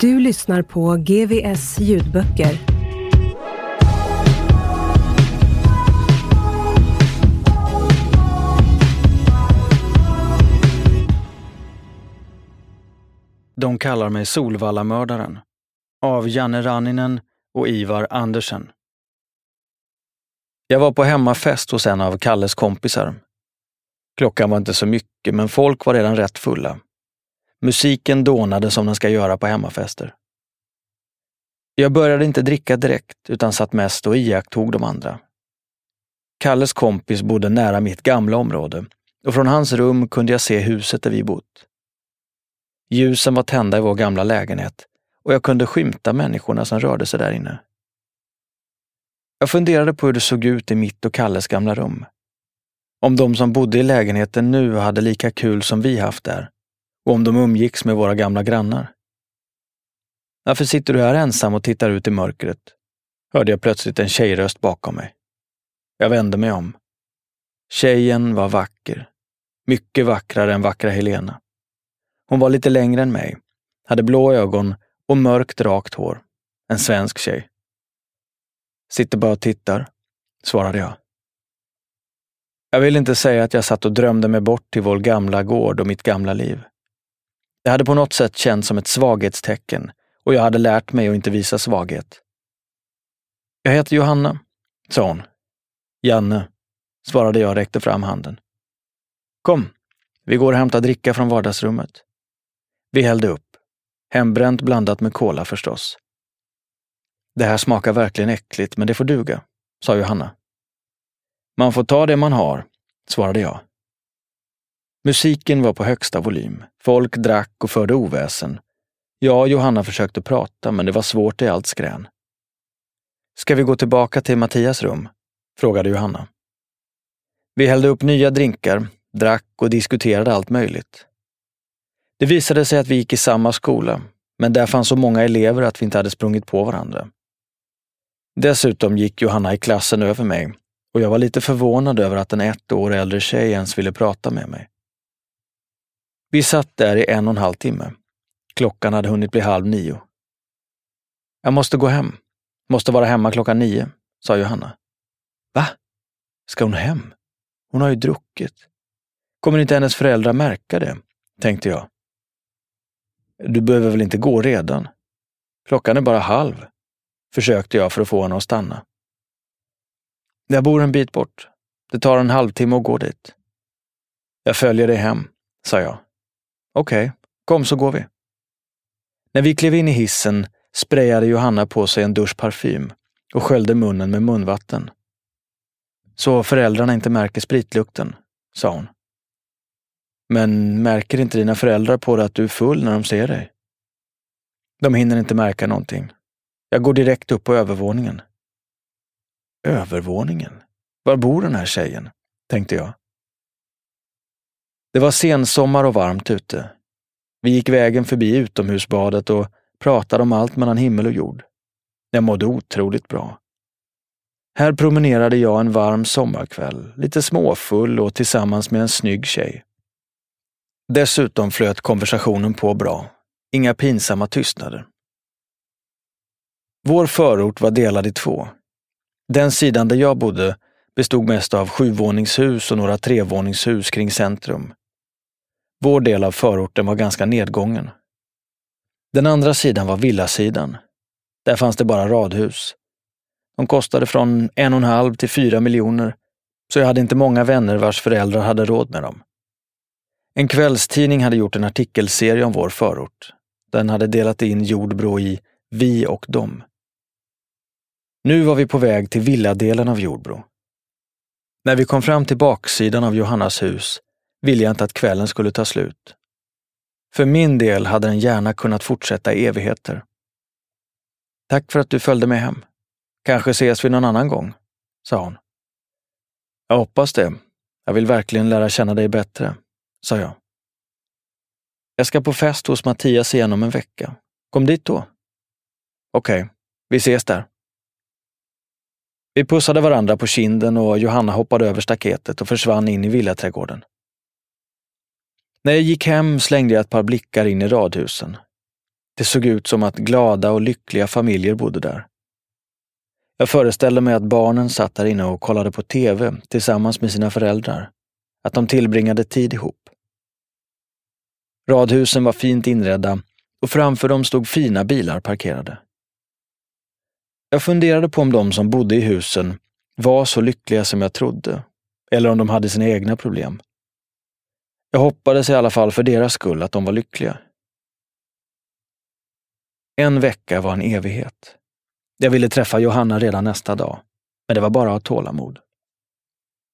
Du lyssnar på GVS ljudböcker. De kallar mig Solvallamördaren. Av Janne Ranninen och Ivar Andersen. Jag var på hemmafest hos en av Kalles kompisar. Klockan var inte så mycket, men folk var redan rätt fulla. Musiken dånade som den ska göra på hemmafester. Jag började inte dricka direkt, utan satt mest och iakttog de andra. Kalles kompis bodde nära mitt gamla område och från hans rum kunde jag se huset där vi bott. Ljusen var tända i vår gamla lägenhet och jag kunde skymta människorna som rörde sig där inne. Jag funderade på hur det såg ut i mitt och Kalles gamla rum. Om de som bodde i lägenheten nu hade lika kul som vi haft där och om de umgicks med våra gamla grannar. Varför sitter du här ensam och tittar ut i mörkret? hörde jag plötsligt en tjejröst bakom mig. Jag vände mig om. Tjejen var vacker. Mycket vackrare än vackra Helena. Hon var lite längre än mig, hade blå ögon och mörkt rakt hår. En svensk tjej. Sitter bara och tittar, svarade jag. Jag vill inte säga att jag satt och drömde mig bort till vår gamla gård och mitt gamla liv. Det hade på något sätt känts som ett svaghetstecken och jag hade lärt mig att inte visa svaghet. Jag heter Johanna, sa hon. Janne, svarade jag och räckte fram handen. Kom, vi går och hämtar dricka från vardagsrummet. Vi hällde upp. Hembränt blandat med kola förstås. Det här smakar verkligen äckligt, men det får duga, sa Johanna. Man får ta det man har, svarade jag. Musiken var på högsta volym. Folk drack och förde oväsen. Jag och Johanna försökte prata, men det var svårt i allt skrän. Ska vi gå tillbaka till Mattias rum? frågade Johanna. Vi hällde upp nya drinkar, drack och diskuterade allt möjligt. Det visade sig att vi gick i samma skola, men där fanns så många elever att vi inte hade sprungit på varandra. Dessutom gick Johanna i klassen över mig och jag var lite förvånad över att en ett år äldre tjej ens ville prata med mig. Vi satt där i en och en halv timme. Klockan hade hunnit bli halv nio. Jag måste gå hem. Måste vara hemma klockan nio, sa Johanna. Va? Ska hon hem? Hon har ju druckit. Kommer inte hennes föräldrar märka det? tänkte jag. Du behöver väl inte gå redan? Klockan är bara halv, försökte jag för att få henne att stanna. Jag bor en bit bort. Det tar en halvtimme att gå dit. Jag följer dig hem, sa jag. Okej, okay, kom så går vi. När vi klev in i hissen sprayade Johanna på sig en dusch parfym och sköljde munnen med munvatten. Så föräldrarna inte märker spritlukten, sa hon. Men märker inte dina föräldrar på dig att du är full när de ser dig? De hinner inte märka någonting. Jag går direkt upp på övervåningen. Övervåningen? Var bor den här tjejen? tänkte jag. Det var sensommar och varmt ute. Vi gick vägen förbi utomhusbadet och pratade om allt mellan himmel och jord. Jag mådde otroligt bra. Här promenerade jag en varm sommarkväll, lite småfull och tillsammans med en snygg tjej. Dessutom flöt konversationen på bra. Inga pinsamma tystnader. Vår förort var delad i två. Den sidan där jag bodde bestod mest av sjuvåningshus och några trevåningshus kring centrum. Vår del av förorten var ganska nedgången. Den andra sidan var villasidan. Där fanns det bara radhus. De kostade från en och en halv till fyra miljoner, så jag hade inte många vänner vars föräldrar hade råd med dem. En kvällstidning hade gjort en artikelserie om vår förort. Den hade delat in Jordbro i vi och dem. Nu var vi på väg till villadelen av Jordbro. När vi kom fram till baksidan av Johannas hus ville jag inte att kvällen skulle ta slut. För min del hade den gärna kunnat fortsätta i evigheter. Tack för att du följde med hem. Kanske ses vi någon annan gång, sa hon. Jag hoppas det. Jag vill verkligen lära känna dig bättre, sa jag. Jag ska på fest hos Mattias igen om en vecka. Kom dit då. Okej, okay, vi ses där. Vi pussade varandra på kinden och Johanna hoppade över staketet och försvann in i villaträdgården. När jag gick hem slängde jag ett par blickar in i radhusen. Det såg ut som att glada och lyckliga familjer bodde där. Jag föreställde mig att barnen satt där inne och kollade på TV tillsammans med sina föräldrar. Att de tillbringade tid ihop. Radhusen var fint inredda och framför dem stod fina bilar parkerade. Jag funderade på om de som bodde i husen var så lyckliga som jag trodde, eller om de hade sina egna problem. Jag hoppades i alla fall för deras skull att de var lyckliga. En vecka var en evighet. Jag ville träffa Johanna redan nästa dag, men det var bara att ha tålamod.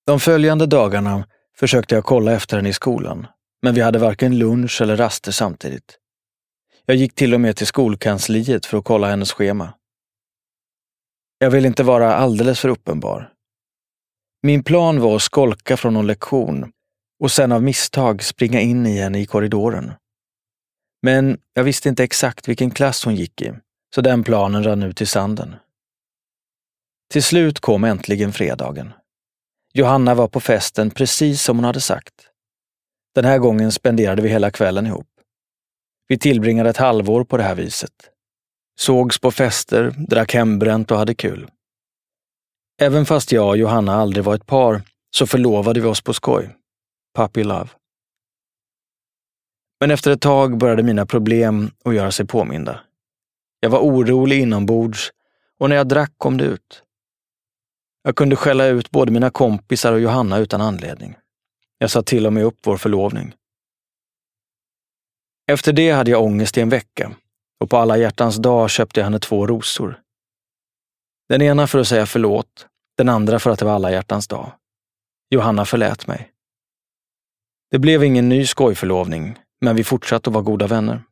De följande dagarna försökte jag kolla efter henne i skolan, men vi hade varken lunch eller raster samtidigt. Jag gick till och med till skolkansliet för att kolla hennes schema. Jag ville inte vara alldeles för uppenbar. Min plan var att skolka från någon lektion och sen av misstag springa in i henne i korridoren. Men jag visste inte exakt vilken klass hon gick i, så den planen rann ut i sanden. Till slut kom äntligen fredagen. Johanna var på festen precis som hon hade sagt. Den här gången spenderade vi hela kvällen ihop. Vi tillbringade ett halvår på det här viset. Sågs på fester, drack hembränt och hade kul. Även fast jag och Johanna aldrig var ett par så förlovade vi oss på skoj. Puppy love. Men efter ett tag började mina problem att göra sig påminda. Jag var orolig inombords och när jag drack kom det ut. Jag kunde skälla ut både mina kompisar och Johanna utan anledning. Jag sa till och med upp vår förlovning. Efter det hade jag ångest i en vecka och på alla hjärtans dag köpte jag henne två rosor. Den ena för att säga förlåt, den andra för att det var alla hjärtans dag. Johanna förlät mig. Det blev ingen ny skojförlovning, men vi fortsatte att vara goda vänner.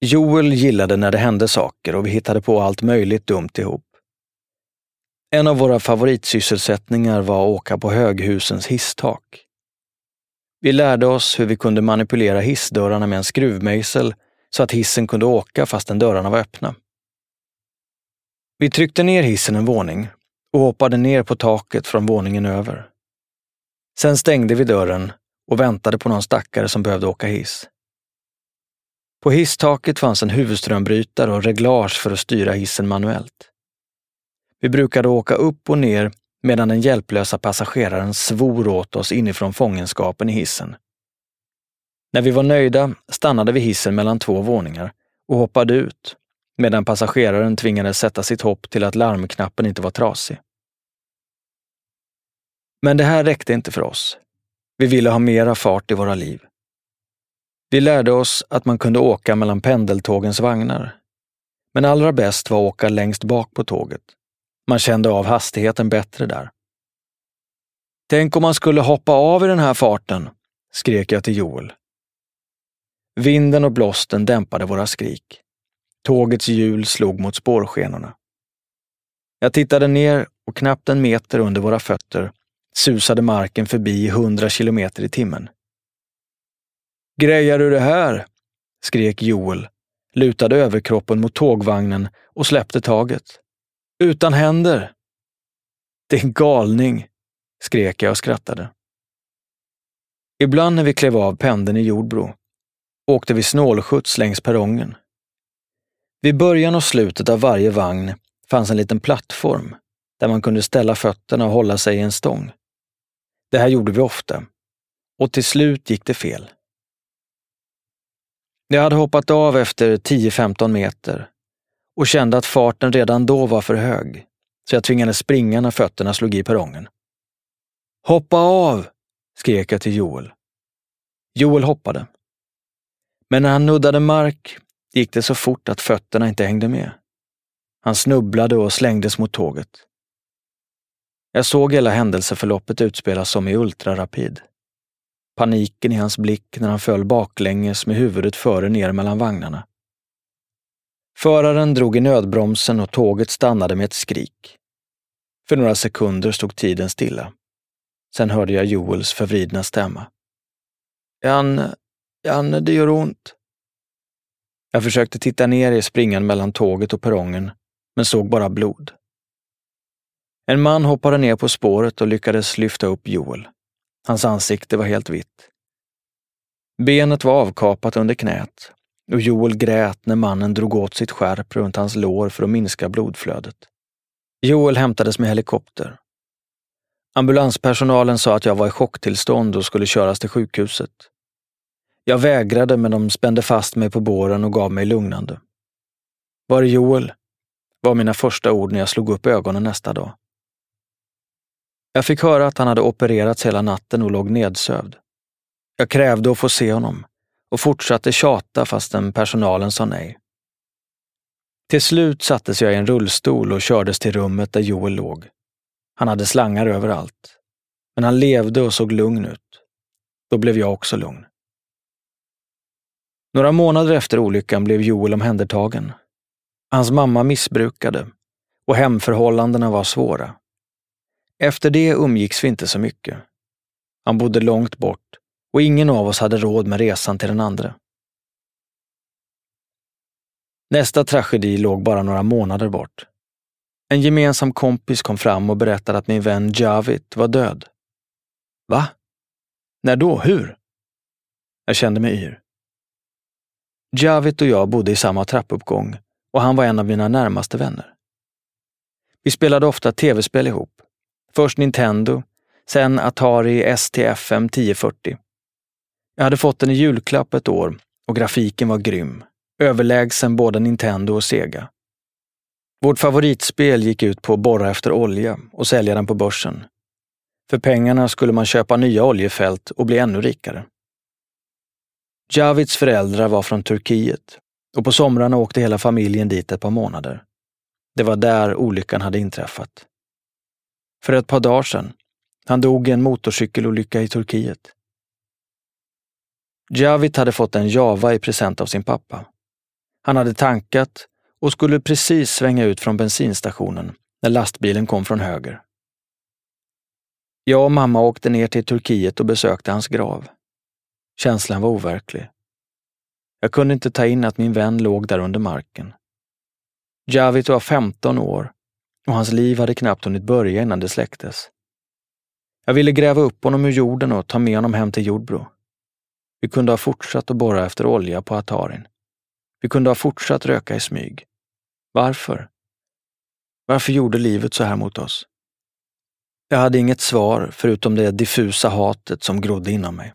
Joel gillade när det hände saker och vi hittade på allt möjligt dumt ihop. En av våra favoritsysselsättningar var att åka på höghusens hisstak. Vi lärde oss hur vi kunde manipulera hissdörrarna med en skruvmejsel så att hissen kunde åka fastän dörrarna var öppna. Vi tryckte ner hissen en våning och hoppade ner på taket från våningen över. Sen stängde vi dörren och väntade på någon stackare som behövde åka hiss. På hisstaket fanns en huvudströmbrytare och reglage för att styra hissen manuellt. Vi brukade åka upp och ner medan den hjälplösa passageraren svor åt oss inifrån fångenskapen i hissen. När vi var nöjda stannade vi hissen mellan två våningar och hoppade ut, medan passageraren tvingades sätta sitt hopp till att larmknappen inte var trasig. Men det här räckte inte för oss. Vi ville ha mera fart i våra liv. Vi lärde oss att man kunde åka mellan pendeltågens vagnar. Men allra bäst var att åka längst bak på tåget. Man kände av hastigheten bättre där. Tänk om man skulle hoppa av i den här farten, skrek jag till Joel. Vinden och blåsten dämpade våra skrik. Tågets hjul slog mot spårskenorna. Jag tittade ner och knappt en meter under våra fötter susade marken förbi i hundra kilometer i timmen. Grejar du det här? skrek Joel, lutade överkroppen mot tågvagnen och släppte taget. Utan händer! Det är en galning, skrek jag och skrattade. Ibland när vi klev av pendeln i Jordbro åkte vi snålskjuts längs perrongen. Vid början och slutet av varje vagn fanns en liten plattform där man kunde ställa fötterna och hålla sig i en stång. Det här gjorde vi ofta. Och till slut gick det fel. Jag hade hoppat av efter 10-15 meter och kände att farten redan då var för hög, så jag tvingades springa när fötterna slog i perrongen. Hoppa av! skrek jag till Joel. Joel hoppade. Men när han nuddade mark gick det så fort att fötterna inte hängde med. Han snubblade och slängdes mot tåget. Jag såg hela händelseförloppet utspelas som i ultrarapid. Paniken i hans blick när han föll baklänges med huvudet före ner mellan vagnarna. Föraren drog i nödbromsen och tåget stannade med ett skrik. För några sekunder stod tiden stilla. Sen hörde jag Joels förvridna stämma. Janne, Janne, det gör ont. Jag försökte titta ner i springan mellan tåget och perrongen, men såg bara blod. En man hoppade ner på spåret och lyckades lyfta upp Joel. Hans ansikte var helt vitt. Benet var avkapat under knät och Joel grät när mannen drog åt sitt skärp runt hans lår för att minska blodflödet. Joel hämtades med helikopter. Ambulanspersonalen sa att jag var i chocktillstånd och skulle köras till sjukhuset. Jag vägrade, men de spände fast mig på båren och gav mig lugnande. Var är Joel? var mina första ord när jag slog upp ögonen nästa dag. Jag fick höra att han hade opererats hela natten och låg nedsövd. Jag krävde att få se honom och fortsatte tjata fastän personalen sa nej. Till slut sattes jag i en rullstol och kördes till rummet där Joel låg. Han hade slangar överallt. Men han levde och såg lugn ut. Då blev jag också lugn. Några månader efter olyckan blev Joel omhändertagen. Hans mamma missbrukade och hemförhållandena var svåra. Efter det umgicks vi inte så mycket. Han bodde långt bort och ingen av oss hade råd med resan till den andra. Nästa tragedi låg bara några månader bort. En gemensam kompis kom fram och berättade att min vän Javit var död. Va? När då? Hur? Jag kände mig yr. Javit och jag bodde i samma trappuppgång och han var en av mina närmaste vänner. Vi spelade ofta tv-spel ihop. Först Nintendo, sen Atari STFM 1040. Jag hade fått den i julklapp ett år och grafiken var grym, överlägsen både Nintendo och Sega. Vårt favoritspel gick ut på att borra efter olja och sälja den på börsen. För pengarna skulle man köpa nya oljefält och bli ännu rikare. Javids föräldrar var från Turkiet och på somrarna åkte hela familjen dit ett par månader. Det var där olyckan hade inträffat. För ett par dagar sedan. Han dog i en motorcykelolycka i Turkiet. Javit hade fått en Java i present av sin pappa. Han hade tankat och skulle precis svänga ut från bensinstationen när lastbilen kom från höger. Jag och mamma åkte ner till Turkiet och besökte hans grav. Känslan var overklig. Jag kunde inte ta in att min vän låg där under marken. Javit var 15 år och hans liv hade knappt hunnit börja innan det släcktes. Jag ville gräva upp honom ur jorden och ta med honom hem till Jordbro. Vi kunde ha fortsatt att borra efter olja på Atarin. Vi kunde ha fortsatt röka i smyg. Varför? Varför gjorde livet så här mot oss? Jag hade inget svar förutom det diffusa hatet som grodde inom mig.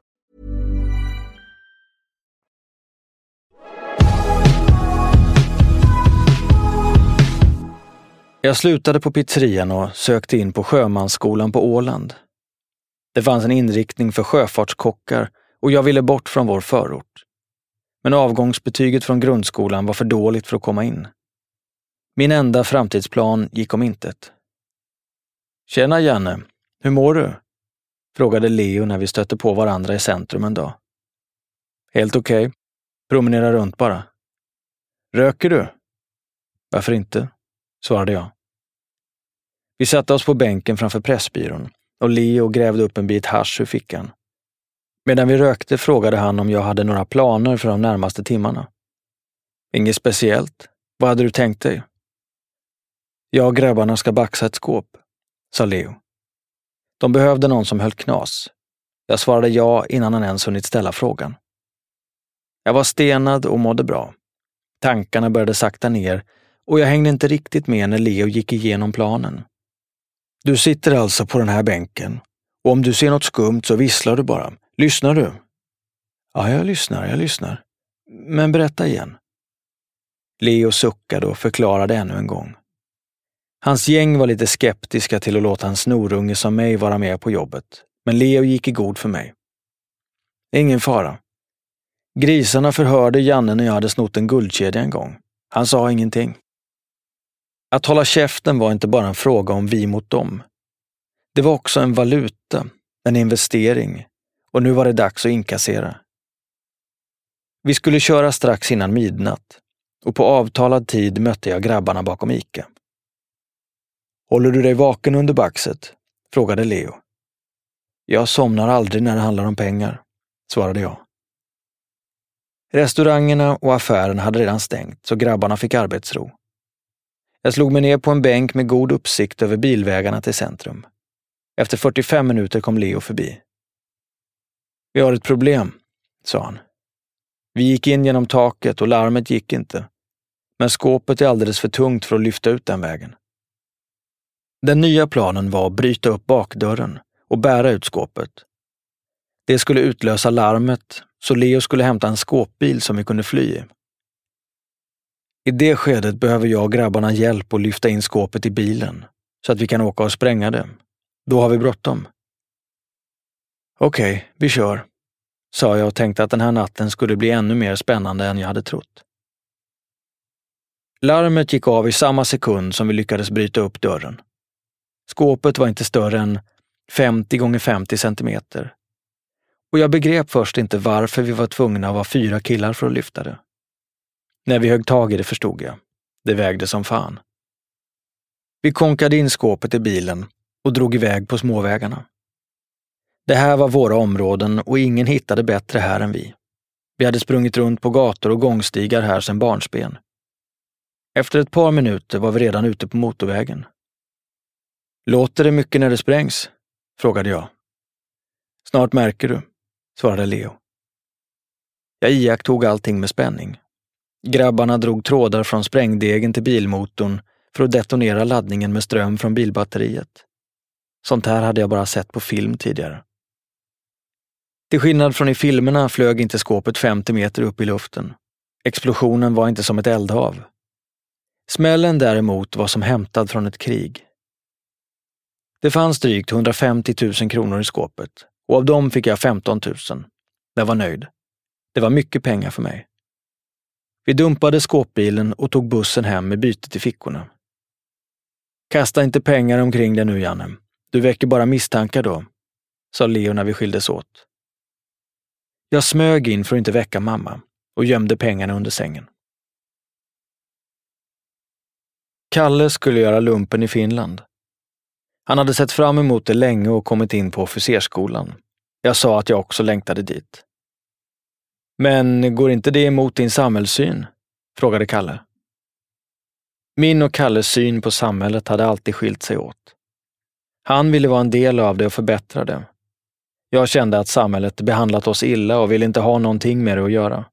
Jag slutade på pizzerian och sökte in på Sjömansskolan på Åland. Det fanns en inriktning för sjöfartskockar och jag ville bort från vår förort. Men avgångsbetyget från grundskolan var för dåligt för att komma in. Min enda framtidsplan gick om intet. Tjena Janne, hur mår du? Frågade Leo när vi stötte på varandra i centrum en dag. Helt okej. Okay. Promenera runt bara. Röker du? Varför inte? Svarade jag. Vi satte oss på bänken framför Pressbyrån och Leo grävde upp en bit hasch ur fickan. Medan vi rökte frågade han om jag hade några planer för de närmaste timmarna. Inget speciellt. Vad hade du tänkt dig? Jag och grabbarna ska baxa ett skåp, sa Leo. De behövde någon som höll knas. Jag svarade ja innan han ens hunnit ställa frågan. Jag var stenad och mådde bra. Tankarna började sakta ner och jag hängde inte riktigt med när Leo gick igenom planen. Du sitter alltså på den här bänken och om du ser något skumt så visslar du bara. Lyssnar du? Ja, jag lyssnar, jag lyssnar. Men berätta igen. Leo suckade och förklarade ännu en gång. Hans gäng var lite skeptiska till att låta en snorunge som mig vara med på jobbet, men Leo gick i god för mig. Ingen fara. Grisarna förhörde Janne när jag hade snott en guldkedja en gång. Han sa ingenting. Att hålla käften var inte bara en fråga om vi mot dem. Det var också en valuta, en investering och nu var det dags att inkassera. Vi skulle köra strax innan midnatt och på avtalad tid mötte jag grabbarna bakom Ica. Håller du dig vaken under baxet? frågade Leo. Jag somnar aldrig när det handlar om pengar, svarade jag. Restaurangerna och affären hade redan stängt, så grabbarna fick arbetsro. Jag slog mig ner på en bänk med god uppsikt över bilvägarna till centrum. Efter 45 minuter kom Leo förbi. Vi har ett problem, sa han. Vi gick in genom taket och larmet gick inte. Men skåpet är alldeles för tungt för att lyfta ut den vägen. Den nya planen var att bryta upp bakdörren och bära ut skåpet. Det skulle utlösa larmet, så Leo skulle hämta en skåpbil som vi kunde fly i. I det skedet behöver jag och grabbarna hjälp att lyfta in skåpet i bilen, så att vi kan åka och spränga det. Då har vi bråttom. Okej, okay, vi kör, sa jag och tänkte att den här natten skulle bli ännu mer spännande än jag hade trott. Larmet gick av i samma sekund som vi lyckades bryta upp dörren. Skåpet var inte större än 50 gånger 50 centimeter. Och jag begrep först inte varför vi var tvungna att vara fyra killar för att lyfta det. När vi högg tag i det förstod jag. Det vägde som fan. Vi konkade in skåpet i bilen och drog iväg på småvägarna. Det här var våra områden och ingen hittade bättre här än vi. Vi hade sprungit runt på gator och gångstigar här sedan barnsben. Efter ett par minuter var vi redan ute på motorvägen. Låter det mycket när det sprängs? frågade jag. Snart märker du, svarade Leo. Jag iakttog allting med spänning. Grabbarna drog trådar från sprängdegen till bilmotorn för att detonera laddningen med ström från bilbatteriet. Sånt här hade jag bara sett på film tidigare. Till skillnad från i filmerna flög inte skåpet 50 meter upp i luften. Explosionen var inte som ett eldhav. Smällen däremot var som hämtad från ett krig. Det fanns drygt 150 000 kronor i skåpet och av dem fick jag 15 000. Jag var nöjd. Det var mycket pengar för mig. Vi dumpade skåpbilen och tog bussen hem med bytet i fickorna. Kasta inte pengar omkring dig nu, Janne. Du väcker bara misstankar då, sa Leo när vi skildes åt. Jag smög in för att inte väcka mamma och gömde pengarna under sängen. Kalle skulle göra lumpen i Finland. Han hade sett fram emot det länge och kommit in på officersskolan. Jag sa att jag också längtade dit. Men går inte det emot din samhällssyn? frågade Kalle. Min och Kalles syn på samhället hade alltid skilt sig åt. Han ville vara en del av det och förbättra det. Jag kände att samhället behandlat oss illa och ville inte ha någonting med det att göra.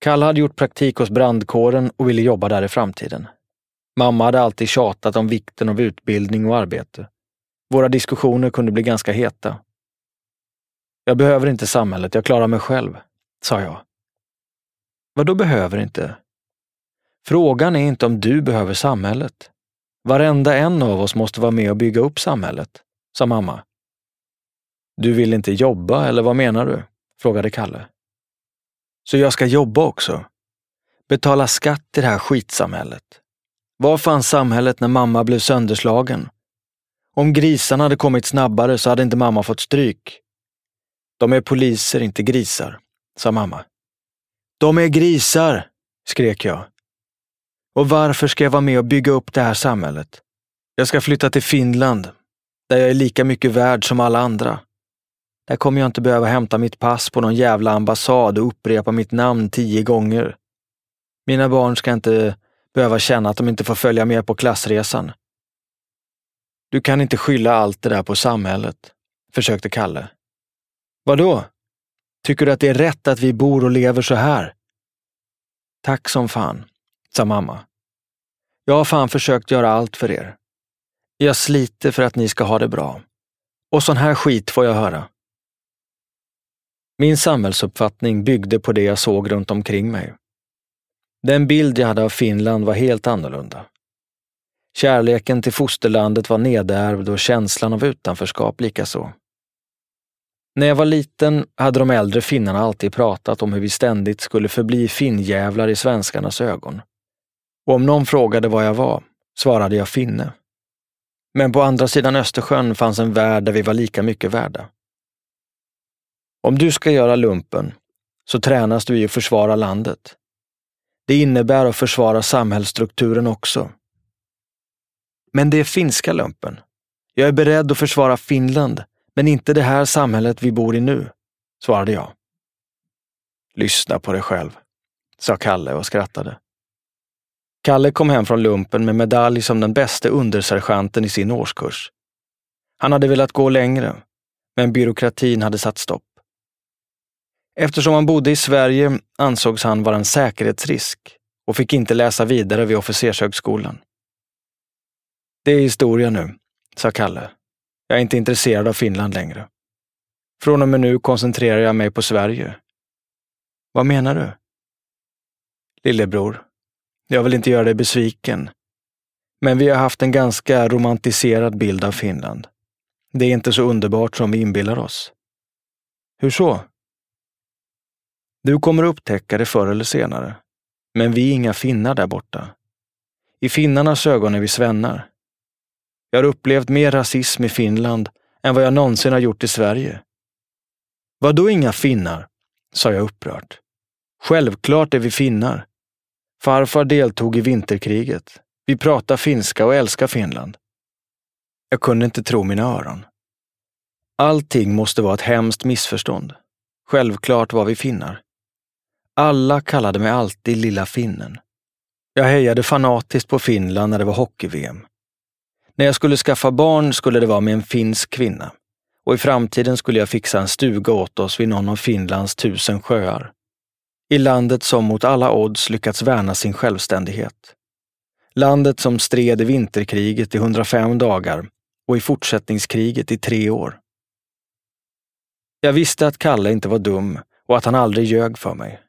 Kalle hade gjort praktik hos brandkåren och ville jobba där i framtiden. Mamma hade alltid tjatat om vikten av utbildning och arbete. Våra diskussioner kunde bli ganska heta. Jag behöver inte samhället, jag klarar mig själv, sa jag. Vad då behöver inte? Frågan är inte om du behöver samhället. Varenda en av oss måste vara med och bygga upp samhället, sa mamma. Du vill inte jobba, eller vad menar du? frågade Kalle. Så jag ska jobba också? Betala skatt till det här skitsamhället? Var fanns samhället när mamma blev sönderslagen? Om grisarna hade kommit snabbare så hade inte mamma fått stryk. De är poliser, inte grisar, sa mamma. De är grisar, skrek jag. Och varför ska jag vara med och bygga upp det här samhället? Jag ska flytta till Finland, där jag är lika mycket värd som alla andra. Där kommer jag inte behöva hämta mitt pass på någon jävla ambassad och upprepa mitt namn tio gånger. Mina barn ska inte behöva känna att de inte får följa med på klassresan. Du kan inte skylla allt det där på samhället, försökte Kalle. Vadå? Tycker du att det är rätt att vi bor och lever så här? Tack som fan, sa mamma. Jag har fan försökt göra allt för er. Jag sliter för att ni ska ha det bra. Och sån här skit får jag höra. Min samhällsuppfattning byggde på det jag såg runt omkring mig. Den bild jag hade av Finland var helt annorlunda. Kärleken till fosterlandet var nedärvd och känslan av utanförskap likaså. När jag var liten hade de äldre finnarna alltid pratat om hur vi ständigt skulle förbli finnjävlar i svenskarnas ögon. Och om någon frågade vad jag var, svarade jag finne. Men på andra sidan Östersjön fanns en värld där vi var lika mycket värda. Om du ska göra lumpen så tränas du i att försvara landet. Det innebär att försvara samhällsstrukturen också. Men det är finska lumpen. Jag är beredd att försvara Finland, men inte det här samhället vi bor i nu, svarade jag. Lyssna på dig själv, sa Kalle och skrattade. Kalle kom hem från lumpen med medalj som den bästa undersergeanten i sin årskurs. Han hade velat gå längre, men byråkratin hade satt stopp. Eftersom han bodde i Sverige ansågs han vara en säkerhetsrisk och fick inte läsa vidare vid officershögskolan. Det är historia nu, sa Kalle. Jag är inte intresserad av Finland längre. Från och med nu koncentrerar jag mig på Sverige. Vad menar du? Lillebror, jag vill inte göra dig besviken, men vi har haft en ganska romantiserad bild av Finland. Det är inte så underbart som vi inbillar oss. Hur så? Du kommer upptäcka det förr eller senare. Men vi är inga finnar där borta. I finnarnas ögon är vi svennar. Jag har upplevt mer rasism i Finland än vad jag någonsin har gjort i Sverige. Vadå inga finnar? sa jag upprört. Självklart är vi finnar. Farfar deltog i vinterkriget. Vi pratar finska och älskar Finland. Jag kunde inte tro mina öron. Allting måste vara ett hemskt missförstånd. Självklart var vi finnar. Alla kallade mig alltid Lilla finnen. Jag hejade fanatiskt på Finland när det var hockey-VM. När jag skulle skaffa barn skulle det vara med en finsk kvinna och i framtiden skulle jag fixa en stuga åt oss vid någon av Finlands tusen sjöar. I landet som mot alla odds lyckats värna sin självständighet. Landet som stred i vinterkriget i 105 dagar och i fortsättningskriget i tre år. Jag visste att Kalle inte var dum och att han aldrig ljög för mig.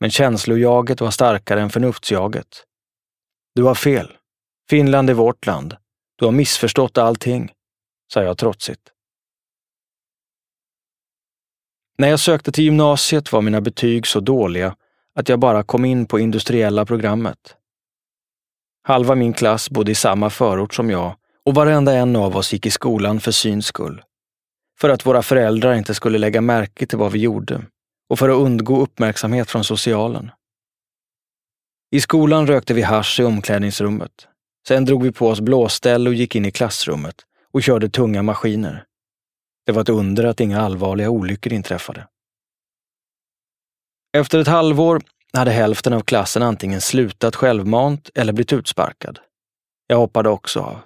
Men känslojaget var starkare än förnuftsjaget. Du har fel. Finland är vårt land. Du har missförstått allting, sa jag trotsigt. När jag sökte till gymnasiet var mina betyg så dåliga att jag bara kom in på industriella programmet. Halva min klass bodde i samma förort som jag och varenda en av oss gick i skolan för syns skull. För att våra föräldrar inte skulle lägga märke till vad vi gjorde och för att undgå uppmärksamhet från socialen. I skolan rökte vi hasch i omklädningsrummet. Sen drog vi på oss blåställ och gick in i klassrummet och körde tunga maskiner. Det var ett under att inga allvarliga olyckor inträffade. Efter ett halvår hade hälften av klassen antingen slutat självmant eller blivit utsparkad. Jag hoppade också av.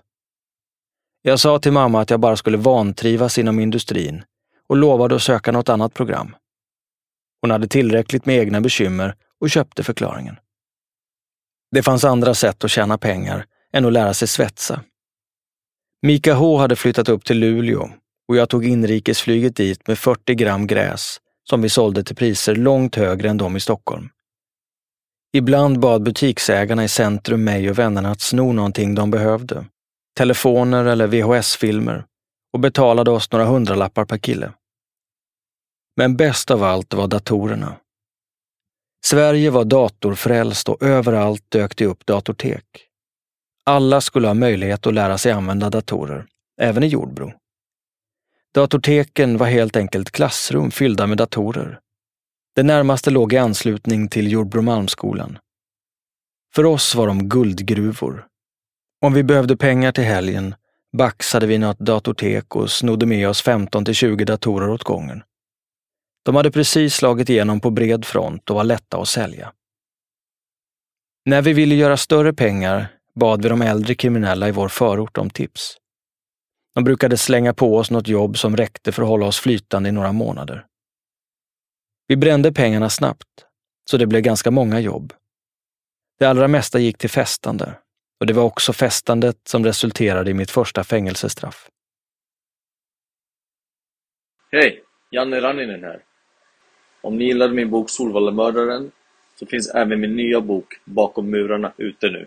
Jag sa till mamma att jag bara skulle vantrivas inom industrin och lovade att söka något annat program. Hon hade tillräckligt med egna bekymmer och köpte förklaringen. Det fanns andra sätt att tjäna pengar än att lära sig svetsa. Mika H hade flyttat upp till Luleå och jag tog inrikesflyget dit med 40 gram gräs som vi sålde till priser långt högre än de i Stockholm. Ibland bad butiksägarna i centrum mig och vännerna att sno någonting de behövde. Telefoner eller VHS-filmer och betalade oss några hundralappar per kille. Men bäst av allt var datorerna. Sverige var datorfrälst och överallt dök det upp datortek. Alla skulle ha möjlighet att lära sig använda datorer, även i Jordbro. Datorteken var helt enkelt klassrum fyllda med datorer. Det närmaste låg i anslutning till Jordbromalmsskolan. För oss var de guldgruvor. Om vi behövde pengar till helgen baxade vi något datortek och snodde med oss 15 till 20 datorer åt gången. De hade precis slagit igenom på bred front och var lätta att sälja. När vi ville göra större pengar bad vi de äldre kriminella i vår förort om tips. De brukade slänga på oss något jobb som räckte för att hålla oss flytande i några månader. Vi brände pengarna snabbt, så det blev ganska många jobb. Det allra mesta gick till festande och det var också festandet som resulterade i mitt första fängelsestraff. Hej! Janne Ranninen här. Om ni gillade min bok Solvallamördaren så finns även min nya bok Bakom murarna ute nu.